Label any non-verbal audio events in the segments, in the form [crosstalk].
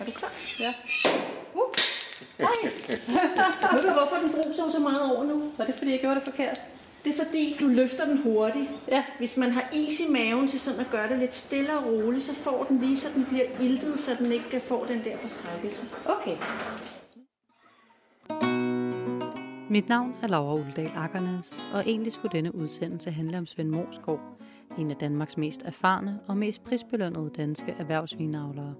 Er du klar? Ja. Uh. Ej. [laughs] Ved du, hvorfor den bruser så meget over nu? Var det, fordi jeg gjorde det forkert? Det er fordi, du løfter den hurtigt. Ja. Hvis man har is i maven til sådan at gøre det lidt stille og roligt, så får den lige, så den bliver iltet, så den ikke kan få den der forskrækkelse. Okay. Mit navn er Laura Uldal Akkernes, og egentlig skulle denne udsendelse handle om Svend Morsgaard, en af Danmarks mest erfarne og mest prisbelønnede danske erhvervsvinavlere.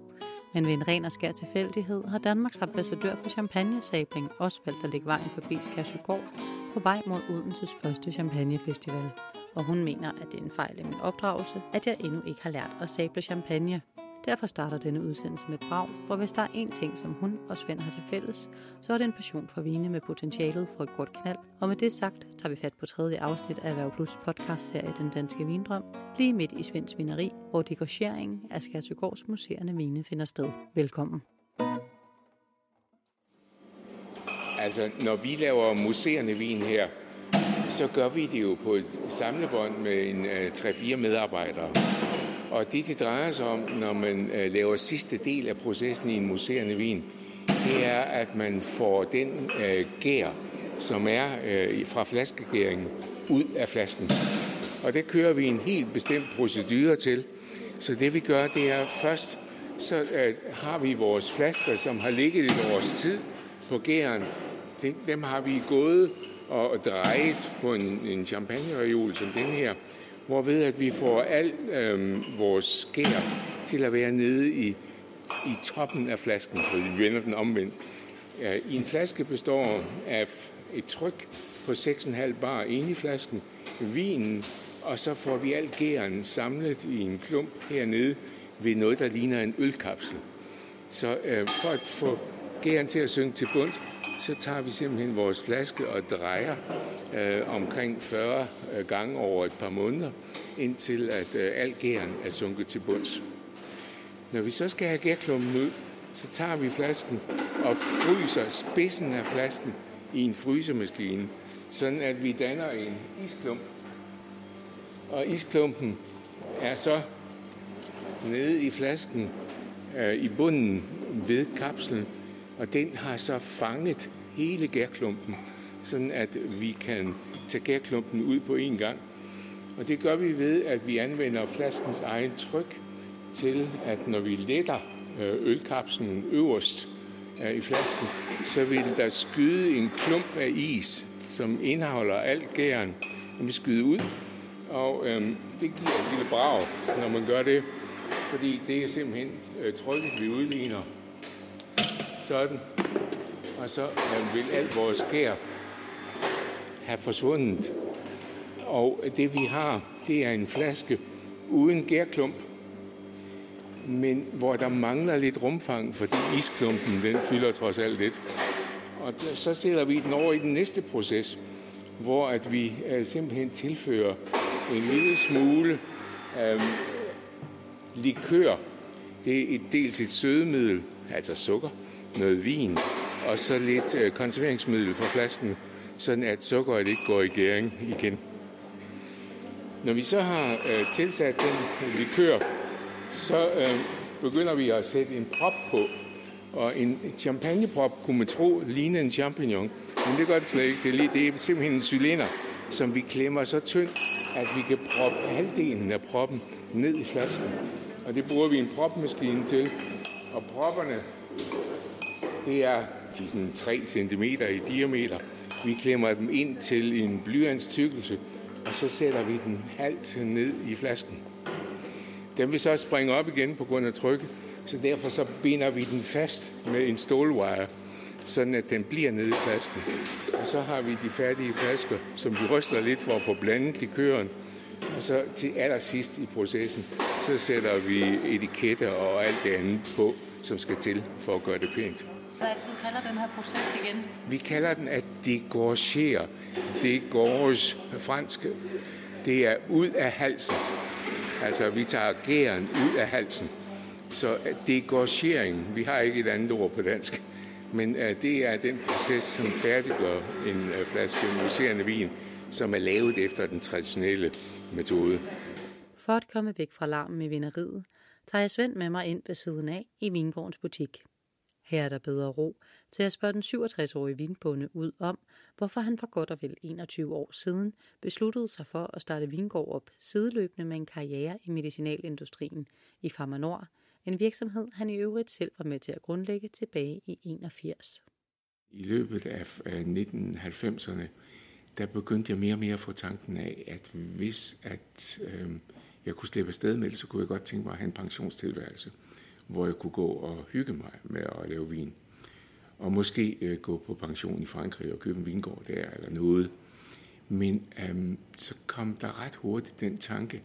Men ved en ren og skær tilfældighed har Danmarks ambassadør for champagnesabling også valgt at lægge vejen forbi Skærsugård på vej mod Odenses første champagnefestival. Og hun mener, at det er en fejl i min opdragelse, at jeg endnu ikke har lært at sable champagne. Derfor starter denne udsendelse med et brag, hvor hvis der er én ting, som hun og Svend har til fælles, så er det en passion for vine med potentialet for et godt knald. Og med det sagt, tager vi fat på tredje afsnit af Erhverv Plus podcastserie Den Danske Vindrøm, lige midt i Svends Vineri, hvor degorgeringen af Skærtøgårds museerne vine finder sted. Velkommen. Altså, når vi laver museerne vin her, så gør vi det jo på et samlebånd med en øh, 3-4 medarbejdere. Og det, det drejer sig om, når man øh, laver sidste del af processen i en museerne vin, det er, at man får den øh, gær, som er øh, fra flaskegæringen, ud af flasken. Og det kører vi en helt bestemt procedure til. Så det vi gør, det er først, så øh, har vi vores flasker, som har ligget et års tid på gæren. Dem har vi gået og drejet på en, en champagnereol som den her, hvorved at vi får alt øh, vores skær til at være nede i, i toppen af flasken, for vi vender den omvendt. I en flaske består af et tryk på 6,5 bar inde i flasken, vinen, og så får vi alt gæren samlet i en klump hernede ved noget, der ligner en ølkapsel. Så øh, for at få gæren til at synke til bund, så tager vi simpelthen vores flaske og drejer øh, omkring 40 øh, gange over et par måneder, indtil at øh, al gæren er sunket til bunds. Når vi så skal have gærklumpen ud, så tager vi flasken og fryser spidsen af flasken i en frysemaskine, sådan at vi danner en isklump. Og isklumpen er så nede i flasken øh, i bunden ved kapslen, og den har så fanget hele gærklumpen, sådan at vi kan tage gærklumpen ud på en gang. Og det gør vi ved, at vi anvender flaskens egen tryk til, at når vi letter øh, ølkapslen øverst øh, i flasken, så vil der skyde en klump af is, som indeholder alt gæren, og vi skyder ud. Og øhm, det giver et lille brag, når man gør det, fordi det er simpelthen øh, trykket, vi udligner. Sådan. Og så øh, vil alt vores gær have forsvundet. Og det vi har, det er en flaske uden gærklump, men hvor der mangler lidt rumfang, fordi isklumpen den fylder trods alt lidt. Og så sætter vi den over i den næste proces, hvor at vi øh, simpelthen tilfører en lille smule øh, likør. Det er et, dels et sødemiddel, altså sukker, noget vin, og så lidt øh, konserveringsmiddel for flasken, sådan at sukkeret ikke går i gæring igen. Når vi så har øh, tilsat den likør, så øh, begynder vi at sætte en prop på. Og en champagneprop kunne man tro ligner en champignon, men det gør det slet ikke. Det er, lige, det er simpelthen en cylinder, som vi klemmer så tynd, at vi kan proppe halvdelen af proppen ned i flasken. Og det bruger vi en propmaskine til. Og propperne, det er de sådan 3 cm i diameter. Vi klemmer dem ind til en blyantstykkelse, og så sætter vi den halvt ned i flasken. Den vil så springe op igen på grund af trykket, så derfor så binder vi den fast med en stålwire, sådan at den bliver nede i flasken. Og så har vi de færdige flasker, som vi ryster lidt for at få blandet likøren. Og så til allersidst i processen, så sætter vi etiketter og alt det andet på, som skal til for at gøre det pænt. Hvad er det, du kalder den her proces igen? Vi kalder den at degorgere. Degorge fransk. Det er ud af halsen. Altså, vi tager gæren ud af halsen. Så degorgering, vi har ikke et andet ord på dansk, men uh, det er den proces, som færdiggør en uh, flaske museerende vin, som er lavet efter den traditionelle metode. For at komme væk fra larmen i vineriet, tager jeg Svend med mig ind ved siden af i Vingårdens butik. Her er der bedre ro til at spørge den 67-årige vinbonde ud om, hvorfor han for godt og vel 21 år siden besluttede sig for at starte Vingård op sideløbende med en karriere i medicinalindustrien i Pharma Nord, en virksomhed han i øvrigt selv var med til at grundlægge tilbage i 81. I løbet af 1990'erne, der begyndte jeg mere og mere at få tanken af, at hvis at, øh, jeg kunne slippe afsted med det, så kunne jeg godt tænke mig at have en pensionstilværelse hvor jeg kunne gå og hygge mig med at lave vin. Og måske øh, gå på pension i Frankrig og købe en vingård der eller noget. Men øhm, så kom der ret hurtigt den tanke,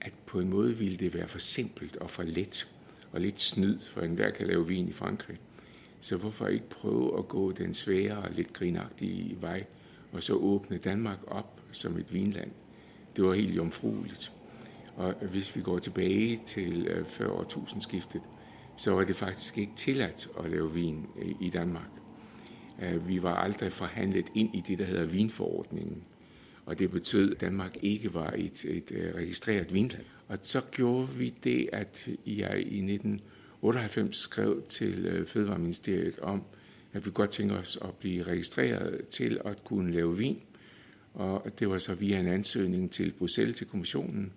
at på en måde ville det være for simpelt og for let og lidt snyd, for enhver kan lave vin i Frankrig. Så hvorfor ikke prøve at gå den svære og lidt grinagtige vej, og så åbne Danmark op som et vinland? Det var helt jomfrueligt. Og hvis vi går tilbage til øh, før årtusindskiftet, så var det faktisk ikke tilladt at lave vin øh, i Danmark. Øh, vi var aldrig forhandlet ind i det, der hedder vinforordningen. Og det betød, at Danmark ikke var et, et registreret vinland. Og så gjorde vi det, at jeg i 1998 skrev til Fødevareministeriet om, at vi godt tænker os at blive registreret til at kunne lave vin. Og det var så via en ansøgning til Bruxelles, til kommissionen.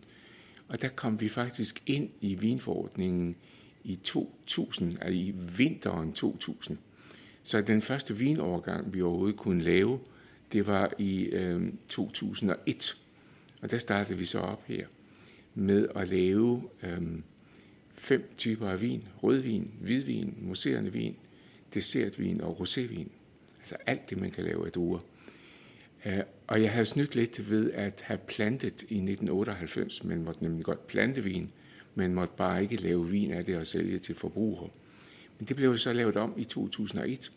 Og der kom vi faktisk ind i vinforordningen i 2000, altså i vinteren 2000. Så den første vinovergang, vi overhovedet kunne lave, det var i øh, 2001. Og der startede vi så op her med at lave øh, fem typer af vin. Rødvin, hvidvin, mousserende vin, dessertvin og rosévin. Altså alt det, man kan lave af druer. Øh, og jeg havde snydt lidt ved at have plantet i 1998, men måtte nemlig godt plante vin, men måtte bare ikke lave vin af det og sælge til forbrugere. Men det blev så lavet om i 2001,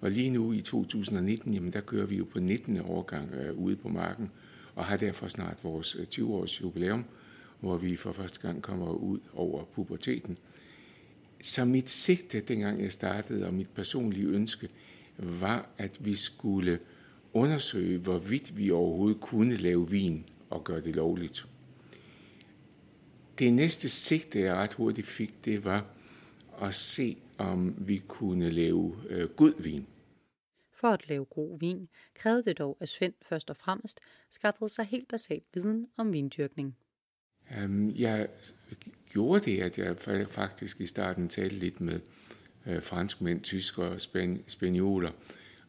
og lige nu i 2019, jamen der kører vi jo på 19. årgang øh, ude på marken, og har derfor snart vores øh, 20-års jubilæum, hvor vi for første gang kommer ud over puberteten. Så mit sigte, dengang jeg startede, og mit personlige ønske, var, at vi skulle undersøge, hvorvidt vi overhovedet kunne lave vin og gøre det lovligt. Det næste sigte, jeg ret hurtigt fik, det var at se, om vi kunne lave øh, god vin. For at lave god vin krævede det dog, at Svend først og fremmest skaffede sig helt basalt viden om vindyrkning. Um, jeg gjorde det, at jeg faktisk i starten talte lidt med øh, franskmænd, tyskere og span- spanioler,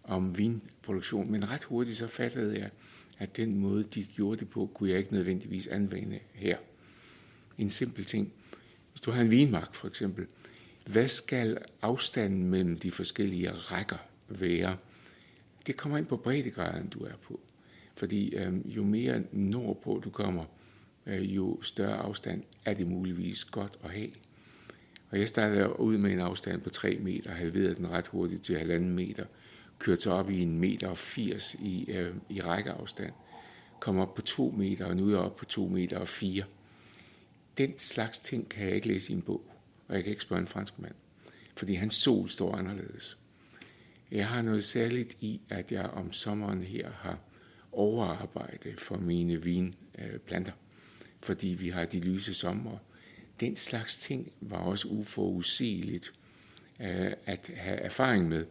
om produktion. men ret hurtigt så fattede jeg, at den måde, de gjorde det på, kunne jeg ikke nødvendigvis anvende her. En simpel ting. Hvis du har en vinmark for eksempel, hvad skal afstanden mellem de forskellige rækker være? Det kommer ind på breddegraden, du er på. Fordi øh, jo mere nordpå du kommer, øh, jo større afstand er det muligvis godt at have. Og jeg startede ud med en afstand på 3 meter, halverede den ret hurtigt til halvanden meter – kørt sig op i en meter og 80 i, øh, i rækkeafstand, kom op på 2 meter, og nu er jeg oppe på 2 meter og 4. Den slags ting kan jeg ikke læse i en bog, og jeg kan ikke spørge en fransk mand, fordi hans sol står anderledes. Jeg har noget særligt i, at jeg om sommeren her har overarbejde for mine vinplanter, fordi vi har de lyse sommer. Den slags ting var også uforudsigeligt øh, at have erfaring med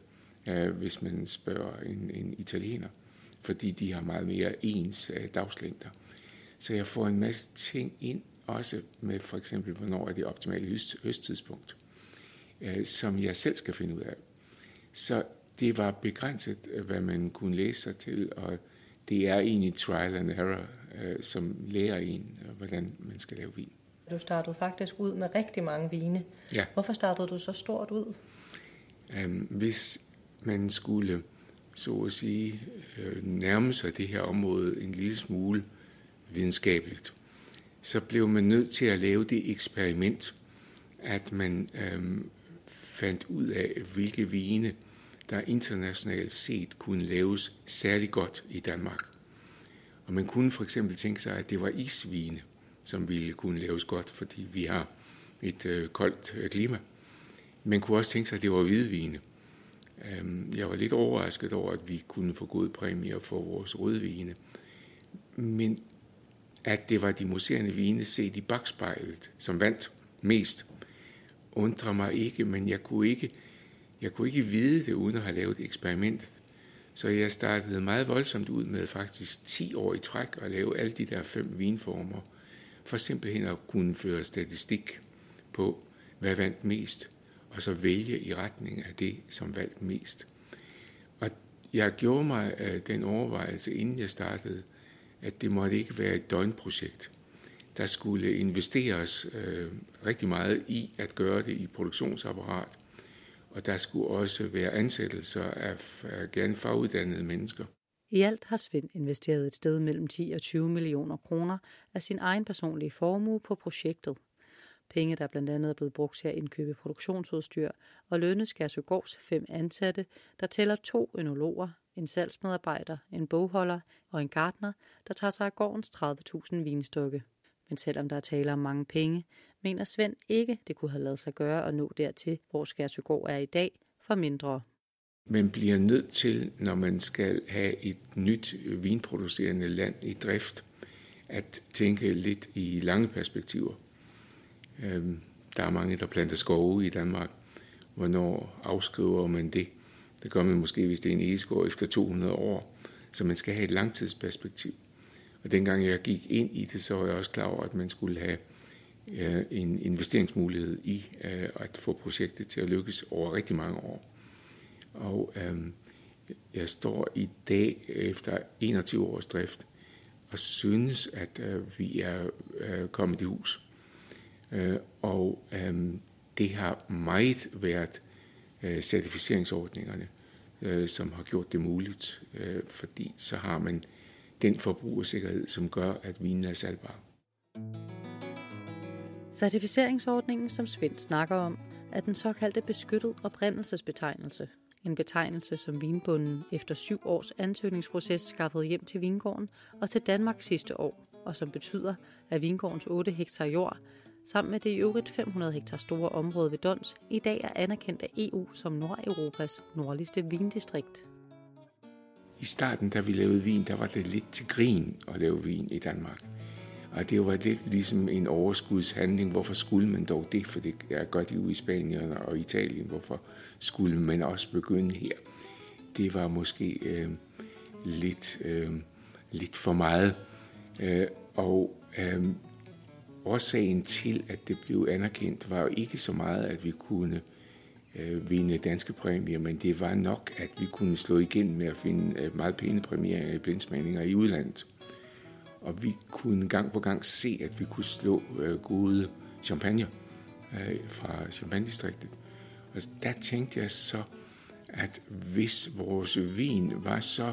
øh, hvis man spørger en, en italiener, fordi de har meget mere ens øh, dagslængder. Så jeg får en masse ting ind, også med for eksempel, hvornår er det optimale høst, høsttidspunkt, øh, som jeg selv skal finde ud af. Så det var begrænset, hvad man kunne læse sig til, og det er egentlig trial and error, øh, som lærer en, øh, hvordan man skal lave vin. Du startede faktisk ud med rigtig mange vine. Ja. Hvorfor startede du så stort ud? Øhm, hvis man skulle så at sige øh, nærme sig det her område en lille smule videnskabeligt, så blev man nødt til at lave det eksperiment, at man øh, fandt ud af, hvilke vine, der internationalt set kunne laves særlig godt i Danmark. Og man kunne for eksempel tænke sig, at det var isvine, som ville kunne laves godt, fordi vi har et øh, koldt øh, klima. Man kunne også tænke sig, at det var hvidvine. Øhm, jeg var lidt overrasket over, at vi kunne få gode præmier for vores rødvine. Men at det var de museerne vine set i bagspejlet, som vandt, mest, undrer mig ikke, men jeg kunne ikke, jeg kunne ikke vide det, uden at have lavet eksperimentet. Så jeg startede meget voldsomt ud med faktisk 10 år i træk at lave alle de der fem vinformer, for simpelthen at kunne føre statistik på, hvad vandt mest, og så vælge i retning af det, som valgte mest. Og jeg gjorde mig øh, den overvejelse, inden jeg startede, at det måtte ikke være et døgnprojekt. Der skulle investeres øh, rigtig meget i at gøre det i produktionsapparat, og der skulle også være ansættelser af gerne faguddannede mennesker. I alt har Svend investeret et sted mellem 10 og 20 millioner kroner af sin egen personlige formue på projektet. Penge, der blandt andet er blevet brugt til at indkøbe produktionsudstyr og lønne Skærsøgårds fem ansatte, der tæller to ønologer, en salgsmedarbejder, en bogholder og en gartner, der tager sig af gårdens 30.000 vinstokke. Men selvom der er tale om mange penge, mener Svend ikke, det kunne have lavet sig gøre at nå dertil, hvor Skærsøgård er i dag, for mindre. Man bliver nødt til, når man skal have et nyt vinproducerende land i drift, at tænke lidt i lange perspektiver. Øhm, der er mange, der planter skove i Danmark. Hvornår afskriver man det? Det gør man måske, hvis det er en egeskov efter 200 år. Så man skal have et langtidsperspektiv. Og dengang jeg gik ind i det, så var jeg også klar over, at man skulle have øh, en investeringsmulighed i øh, at få projektet til at lykkes over rigtig mange år. Og øhm, jeg står i dag efter 21 års drift og synes, at øh, vi er øh, kommet i hus. Øh, og øh, det har meget været øh, certificeringsordningerne, øh, som har gjort det muligt, fordi så har man den forbrugersikkerhed, som gør, at vinen er salgbar. Certificeringsordningen, som Svend snakker om, er den såkaldte beskyttet oprindelsesbetegnelse. En betegnelse, som vinbunden efter syv års ansøgningsproces skaffede hjem til vingården og til Danmark sidste år, og som betyder, at vingårdens 8 hektar jord, sammen med det i øvrigt 500 hektar store område ved Dons, i dag er anerkendt af EU som Nordeuropas nordligste vindistrikt. I starten, da vi lavede vin, der var det lidt til grin at lave vin i Danmark. Og det var lidt ligesom en overskudshandling. Hvorfor skulle man dog det? For det er godt i Spanien og Italien. Hvorfor skulle man også begynde her? Det var måske øh, lidt, øh, lidt for meget. Øh, og øh, årsagen til, at det blev anerkendt, var jo ikke så meget, at vi kunne øh, vinde danske præmier, men det var nok, at vi kunne slå igen med at finde øh, meget pæne præmieringer i blindsmagninger i udlandet. Og vi kunne gang på gang se, at vi kunne slå øh, gode champagne øh, fra champagne-distriktet. Og der tænkte jeg så, at hvis vores vin var så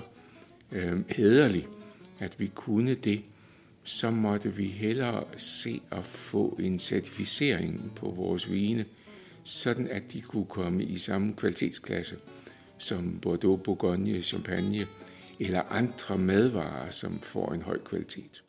øh, hederlig, at vi kunne det, så måtte vi hellere se at få en certificering på vores vine, sådan at de kunne komme i samme kvalitetsklasse som Bordeaux, Bourgogne, Champagne eller andre madvarer, som får en høj kvalitet.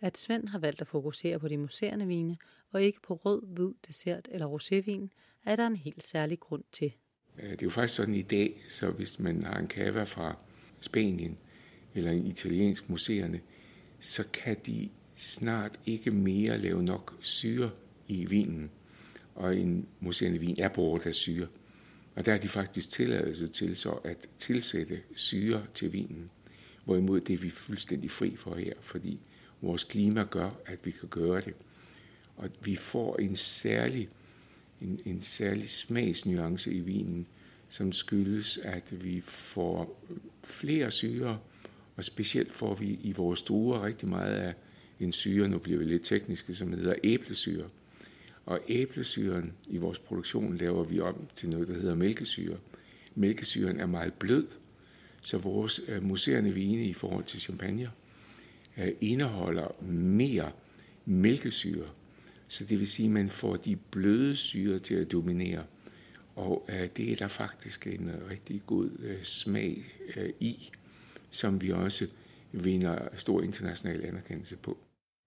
At Svend har valgt at fokusere på de museerne vine, og ikke på rød, hvid, dessert eller rosévin, er der en helt særlig grund til. Det er jo faktisk sådan i dag, så hvis man har en cava fra Spanien eller en italiensk museerne, så kan de snart ikke mere lave nok syre i vinen. Og en museerne vin er båret af syre. Og der er de faktisk tilladelse til så at tilsætte syre til vinen. Hvorimod det er vi fuldstændig fri for her, fordi vores klima gør, at vi kan gøre det. Og vi får en særlig, en, en særlig smagsnuance i vinen, som skyldes, at vi får flere syre, og specielt får vi i vores druer rigtig meget af en syre, nu bliver vi lidt tekniske, som hedder æblesyre. Og æblesyren i vores produktion laver vi om til noget, der hedder mælkesyre. Mælkesyren er meget blød, så vores øh, uh, museerne vine i forhold til champagne uh, indeholder mere mælkesyre. Så det vil sige, at man får de bløde syre til at dominere. Og øh, det er der faktisk en rigtig god smag i, som vi også vinder stor international anerkendelse på.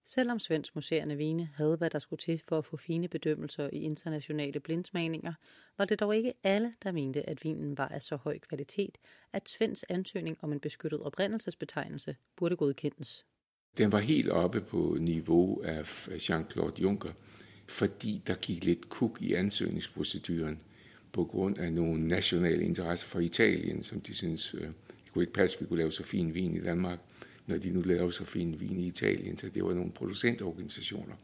Selvom Svends Museerne Vine havde, hvad der skulle til for at få fine bedømmelser i internationale blindsmagninger, var det dog ikke alle, der mente, at vinen var af så høj kvalitet, at Svends ansøgning om en beskyttet oprindelsesbetegnelse burde godkendes. Den var helt oppe på niveau af Jean-Claude Juncker, fordi der gik lidt kuk i ansøgningsproceduren på grund af nogle nationale interesser for Italien, som de synes, øh, det kunne ikke passe, at vi kunne lave så fin vin i Danmark, når de nu laver så fin vin i Italien. Så det var nogle producentorganisationer,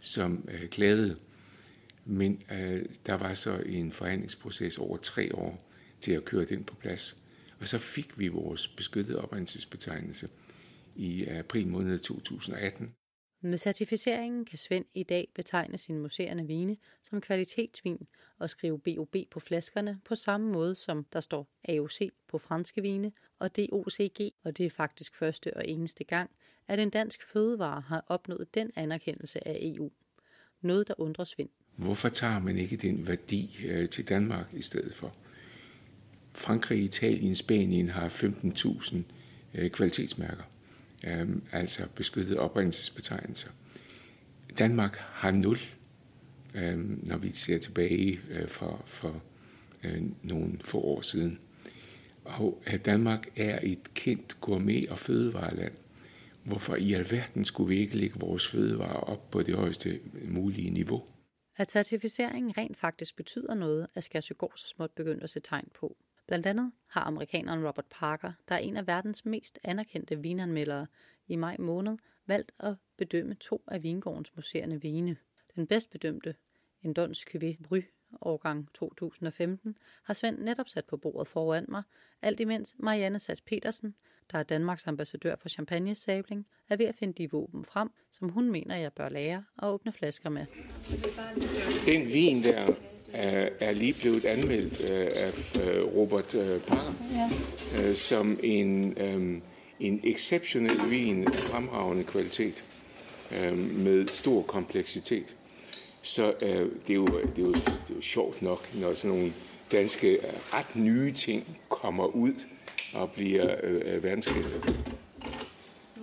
som øh, klagede. Men øh, der var så en forhandlingsproces over tre år til at køre den på plads. Og så fik vi vores beskyttede oprindelsesbetegnelse i april måned 2018. Med certificeringen kan Svend i dag betegne sine museerne vine som kvalitetsvin og skrive BOB på flaskerne på samme måde som der står AOC på franske vine og DOCG, og det er faktisk første og eneste gang, at en dansk fødevare har opnået den anerkendelse af EU. Noget, der undrer Svend. Hvorfor tager man ikke den værdi øh, til Danmark i stedet for? Frankrig, Italien, Spanien har 15.000 øh, kvalitetsmærker øh, altså beskyttede oprindelsesbetegnelser. Danmark har nul, øh, når vi ser tilbage øh, for, for øh, nogle få år siden. Og at Danmark er et kendt gourmet- og fødevareland. Hvorfor i alverden skulle vi ikke lægge vores fødevarer op på det højeste mulige niveau? At certificeringen rent faktisk betyder noget, er Skærsøgård så småt begyndt at se tegn på. Blandt andet har amerikaneren Robert Parker, der er en af verdens mest anerkendte vinanmeldere, i maj måned valgt at bedømme to af vingårdens museerne vine. Den bedst bedømte, en Dons Cuvée Bry, årgang 2015, har Svend netop sat på bordet foran mig, alt imens Marianne Sats Petersen, der er Danmarks ambassadør for champagne-sabling, er ved at finde de våben frem, som hun mener, jeg bør lære at åbne flasker med. Den vin der er lige blevet anmeldt øh, af øh, Robert øh, Parker ja. som en, en exceptionel vin af fremragende kvalitet med stor kompleksitet. Så det er, jo, det, er jo, det er jo sjovt nok, når sådan nogle danske ret nye ting kommer ud og bliver øh, verdenskendte.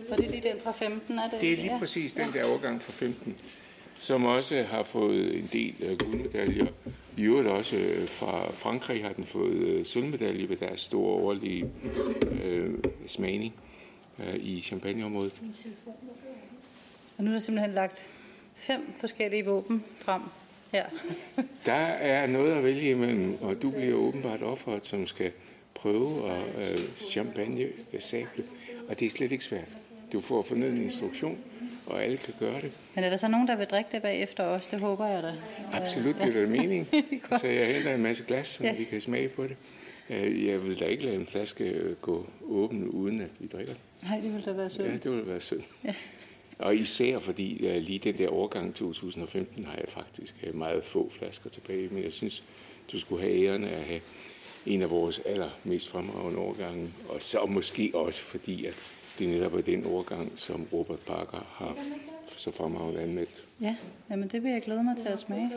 Og det er lige den fra 15, er det? Det er lige ja. præcis den der overgang fra 15 som også har fået en del øh, guldmedaljer. I øvrigt også øh, fra Frankrig har den fået øh, sølvmedalje ved deres store årlige øh, smagning øh, i champagneområdet. Og nu er der simpelthen lagt fem forskellige våben frem her. [laughs] der er noget at vælge imellem, og du bliver åbenbart offeret, som skal prøve at øh, champagne sable. Og det er slet ikke svært. Du får fornøden en instruktion, og alle kan gøre det. Men er der så nogen, der vil drikke det bagefter også? Det håber jeg da. Absolut, det er da mening. [laughs] så jeg henter en masse glas, så ja. vi kan smage på det. Øh, jeg vil da ikke lade en flaske øh, gå åben, uden at vi drikker. Nej, det ville da være synd. Ja, det ville være synd. Ja. Og især fordi uh, lige den der årgang 2015 har jeg faktisk meget få flasker tilbage, men jeg synes, du skulle have æren af at have en af vores allermest fremragende årgange, og så måske også fordi, at det er netop den overgang, som Robert Parker har så fremragende anmeldt. Ja, jamen det vil jeg glæde mig til at smage.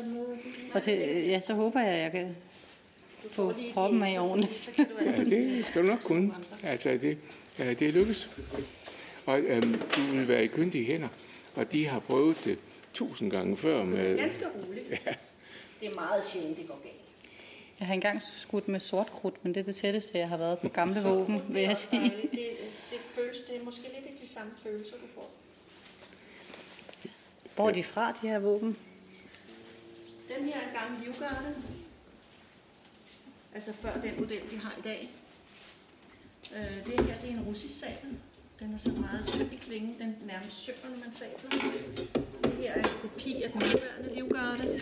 Og til, ja, så håber jeg, at jeg kan få proppen af ordentligt. [laughs] ja, det skal du nok kunne. Altså, det, ja, det er lykkes. Og øhm, du vil være i kyndige hænder, og de har prøvet det tusind gange før. Med, Ganske roligt. Ja. Det er meget sjældent, det går galt. Jeg har engang skudt med sort krudt, men det er det tætteste, jeg har været på gamle våben, vil jeg sige. Det, føles, det er måske lidt de samme følelser, du får. Hvor er de fra, de her våben? Den her er en gammel livgarde. Altså før den model, de har i dag. Øh, det her det er en russisk sabel. Den er så meget tynd i klingen, den nærmest synger, når man sabler. Det her er en kopi af den nuværende livgarde.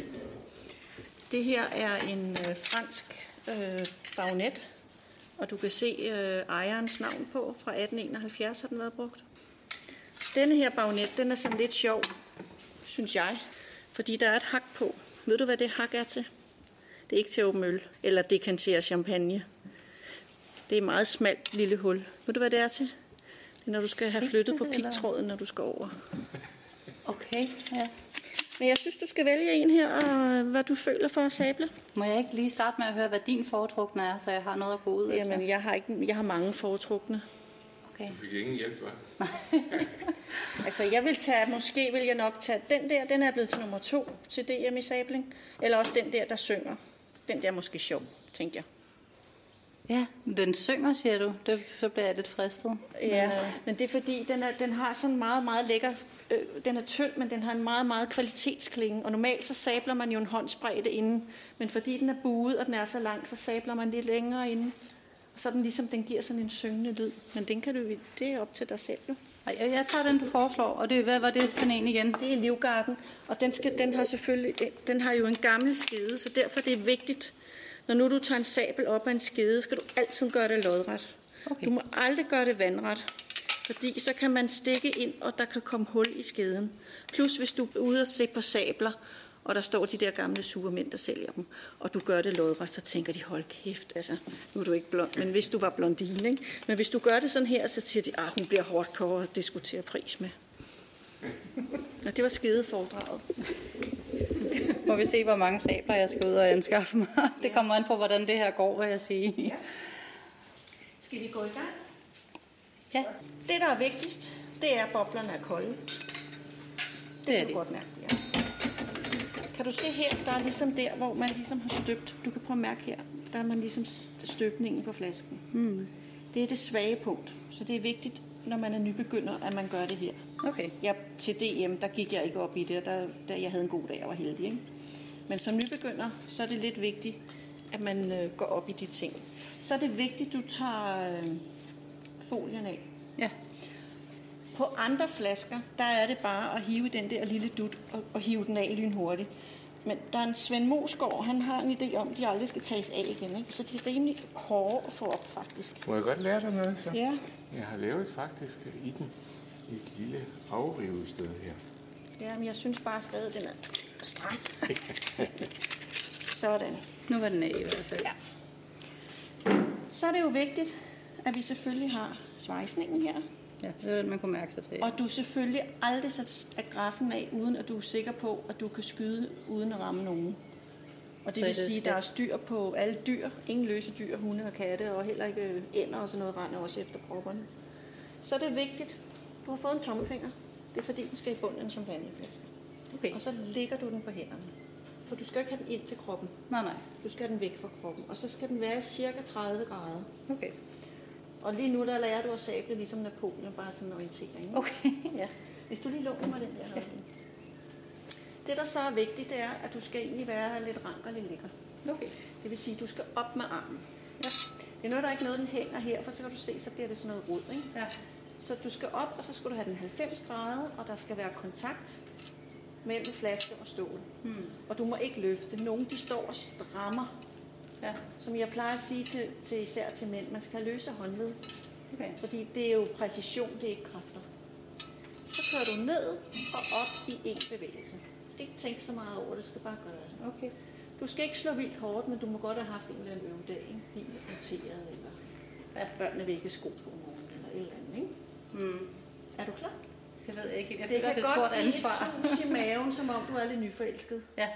Det her er en øh, fransk øh, bagnet, og du kan se øh, ejerens navn på. Fra 1871 har den været brugt. Denne her bagnet, den er sådan lidt sjov, synes jeg, fordi der er et hak på. Ved du, hvad det hak er til? Det er ikke til at åbne øl eller dekantere champagne. Det er et meget smalt lille hul. Ved du, hvad det er til? Det er, når du skal have flyttet på pigtråden, når du skal over. Okay, ja. Men jeg synes, du skal vælge en her, og hvad du føler for at sable. Må jeg ikke lige starte med at høre, hvad din foretrukne er, så jeg har noget at gå ud Jamen, efter? jeg har, ikke, jeg har mange foretrukne. Okay. Du fik ingen hjælp, hva'? [laughs] altså, jeg vil tage, måske vil jeg nok tage den der, den er blevet til nummer to til DM i sabling. Eller også den der, der synger. Den der er måske sjov, tænker jeg. Ja, den synger, siger du. Det, så bliver jeg lidt fristet. Ja, men, øh... men det er fordi, den, er, den har sådan meget, meget lækker... Øh, den er tynd, men den har en meget, meget kvalitetsklinge. Og normalt så sabler man jo en håndsbredde inden. Men fordi den er buet, og den er så lang, så sabler man lidt længere inden. Og så den ligesom, den giver sådan en syngende lyd. Men den kan du, det er op til dig selv jo. Ej, jeg tager den, du foreslår. Og det, hvad var det for en igen? Det er Livgarden. Og den, skal, den har selvfølgelig, den har jo en gammel skede, så derfor det er vigtigt, når nu du tager en sabel op af en skede, skal du altid gøre det lodret. Okay. Du må aldrig gøre det vandret, fordi så kan man stikke ind, og der kan komme hul i skeden. Plus hvis du er ude og se på sabler, og der står de der gamle surmænd, der sælger dem, og du gør det lodret, så tænker de, hold kæft, altså, nu er du ikke blond, men hvis du var blondine, ikke? Men hvis du gør det sådan her, så siger de, ah, hun bliver hardcore og diskuterer pris med. Og det var skide foredraget. [laughs] Må vi se, hvor mange sabler jeg skal ud og anskaffe mig. [laughs] Det kommer an på, hvordan det her går, vil jeg sige. Ja. Skal vi gå i gang? Ja. Det, der er vigtigst, det er, at boblerne er kolde. Det, det er det. godt mærke, ja. Kan du se her, der er ligesom der, hvor man ligesom har støbt. Du kan prøve at mærke her. Der er man ligesom støbningen på flasken. Mm. Det er det svage punkt. Så det er vigtigt, når man er nybegynder, at man gør det her. Okay. Jeg, til DM, der gik jeg ikke op i det, der, der jeg havde en god dag og var heldig. Ikke? Men som nybegynder, så er det lidt vigtigt, at man øh, går op i de ting. Så er det vigtigt, at du tager øh, folien af. Ja. På andre flasker, der er det bare at hive den der lille dut og, og hive den af lynhurtigt. Men der er en Svend Mosgaard, han har en idé om, at de aldrig skal tages af igen. Ikke? Så de er rimelig hårde at få op, faktisk. Må jeg godt lære dig noget, så? Ja. Jeg har lavet faktisk i den et lille afrivested her. Ja, men jeg synes bare stadig, den er stram. Sådan. Nu var den af i hvert fald. Ja. Så er det jo vigtigt, at vi selvfølgelig har svejsningen her. Ja, det er man kunne mærke sig til. Og du selvfølgelig aldrig sætter grafen af, uden at du er sikker på, at du kan skyde uden at ramme nogen. Og det så vil det sige, at der er styr på alle dyr. Ingen løse dyr, hunde og katte, og heller ikke ænder og sådan noget render også efter propperne. Så er det vigtigt. Du har fået en tommelfinger. Det er fordi, den skal i bunden af en champagneflaske. Okay. Og så lægger du den på hænderne. For du skal ikke have den ind til kroppen. Nej, nej. Du skal have den væk fra kroppen. Og så skal den være cirka 30 grader. Okay. Og lige nu, der lærer du at sable ligesom Napoleon, bare sådan en orientering. Okay, [laughs] ja. Hvis du lige låner mig den der. Ja. Det, der så er vigtigt, det er, at du skal egentlig være lidt rank og lidt lækker. Okay. Det vil sige, at du skal op med armen. Ja. Det er noget, der er ikke noget, den hænger her, for så kan du se, så bliver det sådan noget rod. Ikke? Ja. Så du skal op, og så skal du have den 90 grader, og der skal være kontakt mellem flaske og stål. Hmm. Og du må ikke løfte. Nogle de står og strammer. Ja. Som jeg plejer at sige til, til især til mænd, man skal løse håndled. Okay. Fordi det er jo præcision, det er ikke kræfter. Så kører du ned og op i en bevægelse. Ikke tænke så meget over det, skal bare gøre det. Okay. Du skal ikke slå vildt hårdt, men du må godt have haft en eller anden øvedag, ikke? Bil monteret, eller at børnene vil ikke sko på morgenen, eller et eller andet, ikke? Mm. Er du klar? Jeg ved ikke. Jeg det føler, kan det er et stort godt ansvar. blive et sus i maven, som om du er lidt nyforelsket. Ja.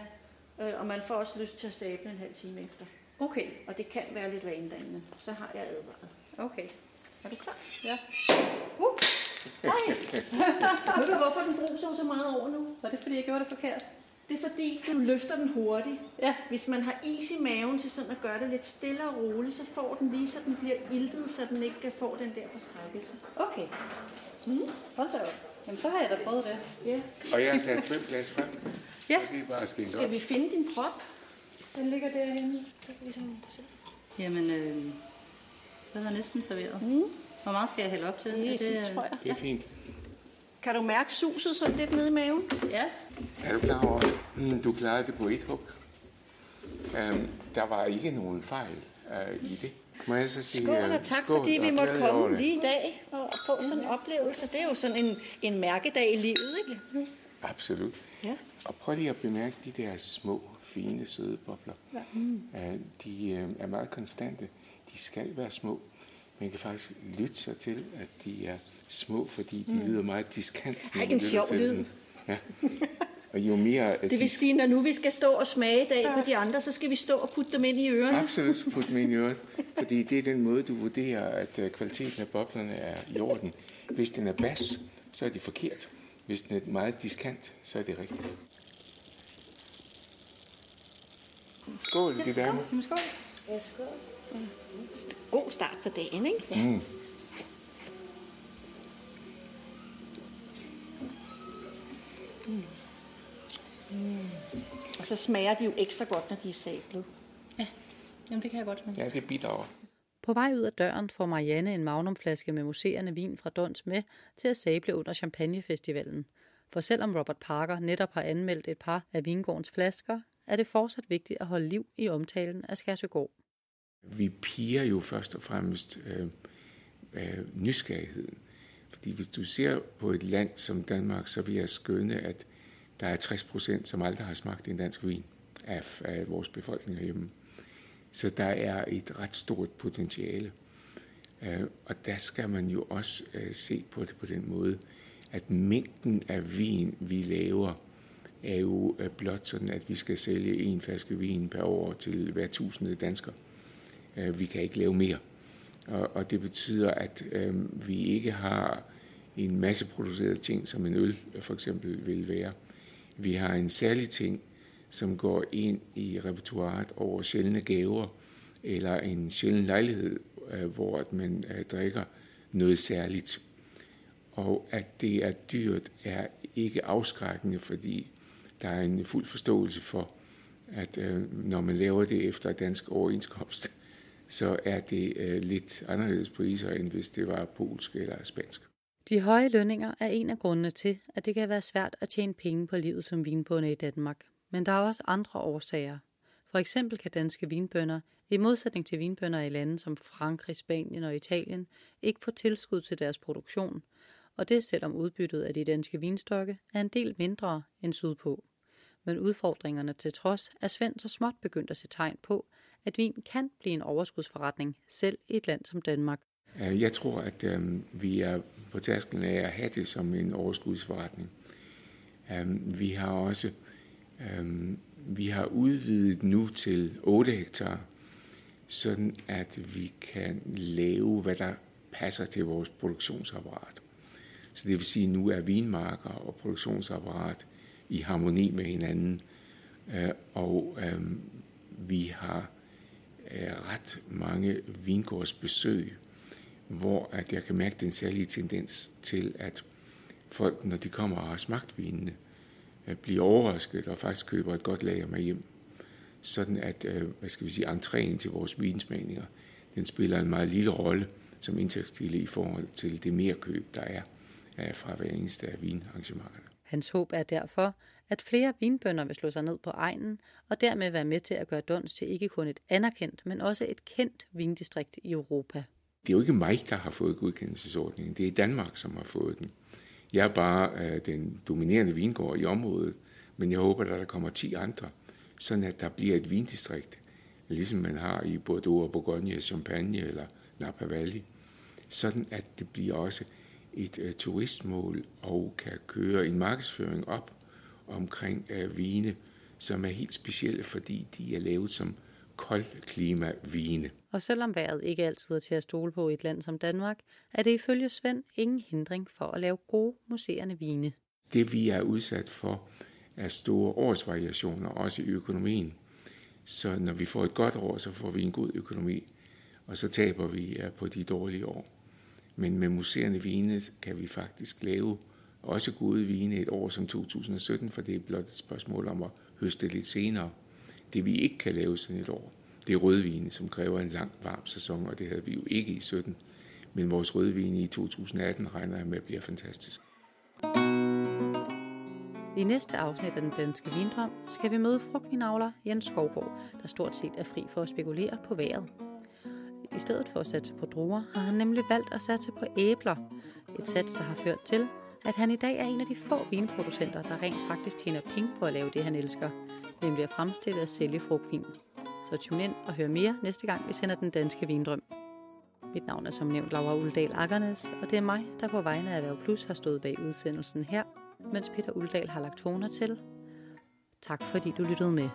Øh, og man får også lyst til at sable en halv time efter. Okay. Og det kan være lidt vanedannende. Så har jeg advaret. Okay. Er du klar? Ja. Uh! Ej! [laughs] Ved du, hvorfor den bruser så meget over nu? Var det, fordi jeg gjorde det forkert? Det er fordi, du løfter den hurtigt. Ja. Hvis man har is i maven til sådan at gøre det lidt stille og roligt, så får den lige, så den bliver iltet, så den ikke kan få den der forskrækkelse. Okay. Mm. Hold da op. Jamen, så har jeg da prøvet det. Ja. Og jeg har sat fem glas frem. Ja. Så det er bare skændt Skal vi finde din prop? Den ligger derhenne. Ligesom, Jamen, øh, så er der næsten serveret. Mm. Hvor meget skal jeg hælde op til? Det er Er fint, øh, tror jeg. Det er fint. Kan du mærke suset sådan lidt nede i maven? Ja. Er du klar over, at du klarede det på et hug? Um, der var ikke nogen fejl uh, i det. Må jeg så sige, Skål øh, og tak, skål fordi vi måtte komme lige i dag og få sådan en oplevelse. Det er jo sådan en, en mærkedag i livet, ikke? Absolut. Ja. Og prøv lige at bemærke de der små, fine, søde bobler. Ja. Mm. De øh, er meget konstante. De skal være små. Man kan faktisk lytte sig til, at de er små, fordi de mm. lyder meget diskant. Ej, en sjov lyd. Ja. [laughs] Og jo mere... Det de vil sige, når nu vi skal stå og smage i dag på de andre, så skal vi stå og putte dem ind i ørerne. Absolut putte dem ind i øret. Fordi det er den måde, du vurderer, at øh, kvaliteten af boblerne er i orden. Hvis den er bas, så er det forkert. Hvis den er meget diskant, så er det rigtigt. Skål, de damer. Jamen, skål. God start på dagen, ikke? Ja. Mm. Mm. Mm. Og så smager de jo ekstra godt, når de er sablet. Ja, Jamen, det kan jeg godt smage. Ja, det bidrager. På vej ud af døren får Marianne en magnumflaske med museerne vin fra Dons med til at sable under Champagnefestivalen. For selvom Robert Parker netop har anmeldt et par af vingårdens flasker, er det fortsat vigtigt at holde liv i omtalen af Skærsøgård. Vi piger jo først og fremmest øh, øh, nysgerrigheden. Fordi hvis du ser på et land som Danmark, så vil jeg skønne, at der er 60 procent, som aldrig har smagt en dansk vin af, af vores befolkning herhjemme. Så der er et ret stort potentiale. Øh, og der skal man jo også øh, se på det på den måde, at mængden af vin, vi laver, er jo øh, blot sådan, at vi skal sælge en flaske vin per år til hver tusinde dansker. Øh, vi kan ikke lave mere. Og, og det betyder, at øh, vi ikke har en masse produceret ting, som en øl øh, for eksempel vil være. Vi har en særlig ting, som går ind i repertoiret over sjældne gaver, eller en sjælden lejlighed, øh, hvor man øh, drikker noget særligt. Og at det er dyrt, er ikke afskrækkende, fordi der er en fuld forståelse for, at øh, når man laver det efter dansk overenskomst, så er det øh, lidt anderledes priser, end hvis det var polsk eller spansk. De høje lønninger er en af grundene til, at det kan være svært at tjene penge på livet som vinbonde i Danmark. Men der er også andre årsager. For eksempel kan danske vinbønder, i modsætning til vinbønder i lande som Frankrig, Spanien og Italien, ikke få tilskud til deres produktion, og det selvom udbyttet af de danske vinstokke er en del mindre end sydpå. Men udfordringerne til trods er Svend så småt begyndt at se tegn på, at vin kan blive en overskudsforretning, selv i et land som Danmark. Øh, jeg tror, at øh, vi er på tærsklen af at have det som en overskudsforretning. Øh, vi har også øh, vi har udvidet nu til 8 hektar, sådan at vi kan lave, hvad der passer til vores produktionsapparat. Så det vil sige, at nu er vinmarker og produktionsapparat i harmoni med hinanden, øh, og øh, vi har øh, ret mange vingårdsbesøg, hvor at jeg kan mærke den særlige tendens til, at folk, når de kommer og har smagt vinene, øh, bliver overrasket og faktisk køber et godt lager med hjem. Sådan at, øh, hvad skal vi sige, entréen til vores vinsmagninger, den spiller en meget lille rolle som indtægtskilde i forhold til det mere køb, der er øh, fra hver eneste af vinarrangementerne. Hans håb er derfor, at flere vinbønder vil slå sig ned på egnen, og dermed være med til at gøre Dons til ikke kun et anerkendt, men også et kendt vindistrikt i Europa. Det er jo ikke mig, der har fået godkendelsesordningen. Det er Danmark, som har fået den. Jeg er bare øh, den dominerende vingård i området, men jeg håber, at der kommer 10 andre, sådan at der bliver et vindistrikt, ligesom man har i Bordeaux og Bourgogne, Champagne eller Napa Valley, sådan at det bliver også et øh, turistmål og kan køre en markedsføring op omkring øh, vine, som er helt specielle, fordi de er lavet som koldklima-vine. Og selvom vejret ikke altid er til at stole på i et land som Danmark, er det ifølge Svend ingen hindring for at lave gode museerne vine. Det vi er udsat for er store årsvariationer, også i økonomien. Så når vi får et godt år, så får vi en god økonomi, og så taber vi på de dårlige år. Men med museerne vine kan vi faktisk lave også gode vine et år som 2017, for det er blot et spørgsmål om at høste lidt senere. Det vi ikke kan lave sådan et år, det er rødvin, som kræver en lang, varm sæson, og det havde vi jo ikke i 17. Men vores rødvin i 2018 regner jeg med at blive fantastisk. I næste afsnit af Den Danske Vindrøm skal vi møde frugtvinavler Jens Skovgaard, der stort set er fri for at spekulere på vejret. I stedet for at satse på druer, har han nemlig valgt at satse på æbler. Et sats, der har ført til, at han i dag er en af de få vinproducenter, der rent faktisk tjener penge på at lave det, han elsker, nemlig at fremstille og sælge frugtvin. Så tune ind og hør mere næste gang, vi sender Den Danske Vindrøm. Mit navn er som nævnt Laura Uldal Akkernes, og det er mig, der på vegne af Erhverv Plus har stået bag udsendelsen her, mens Peter Uldal har lagt toner til. Tak fordi du lyttede med.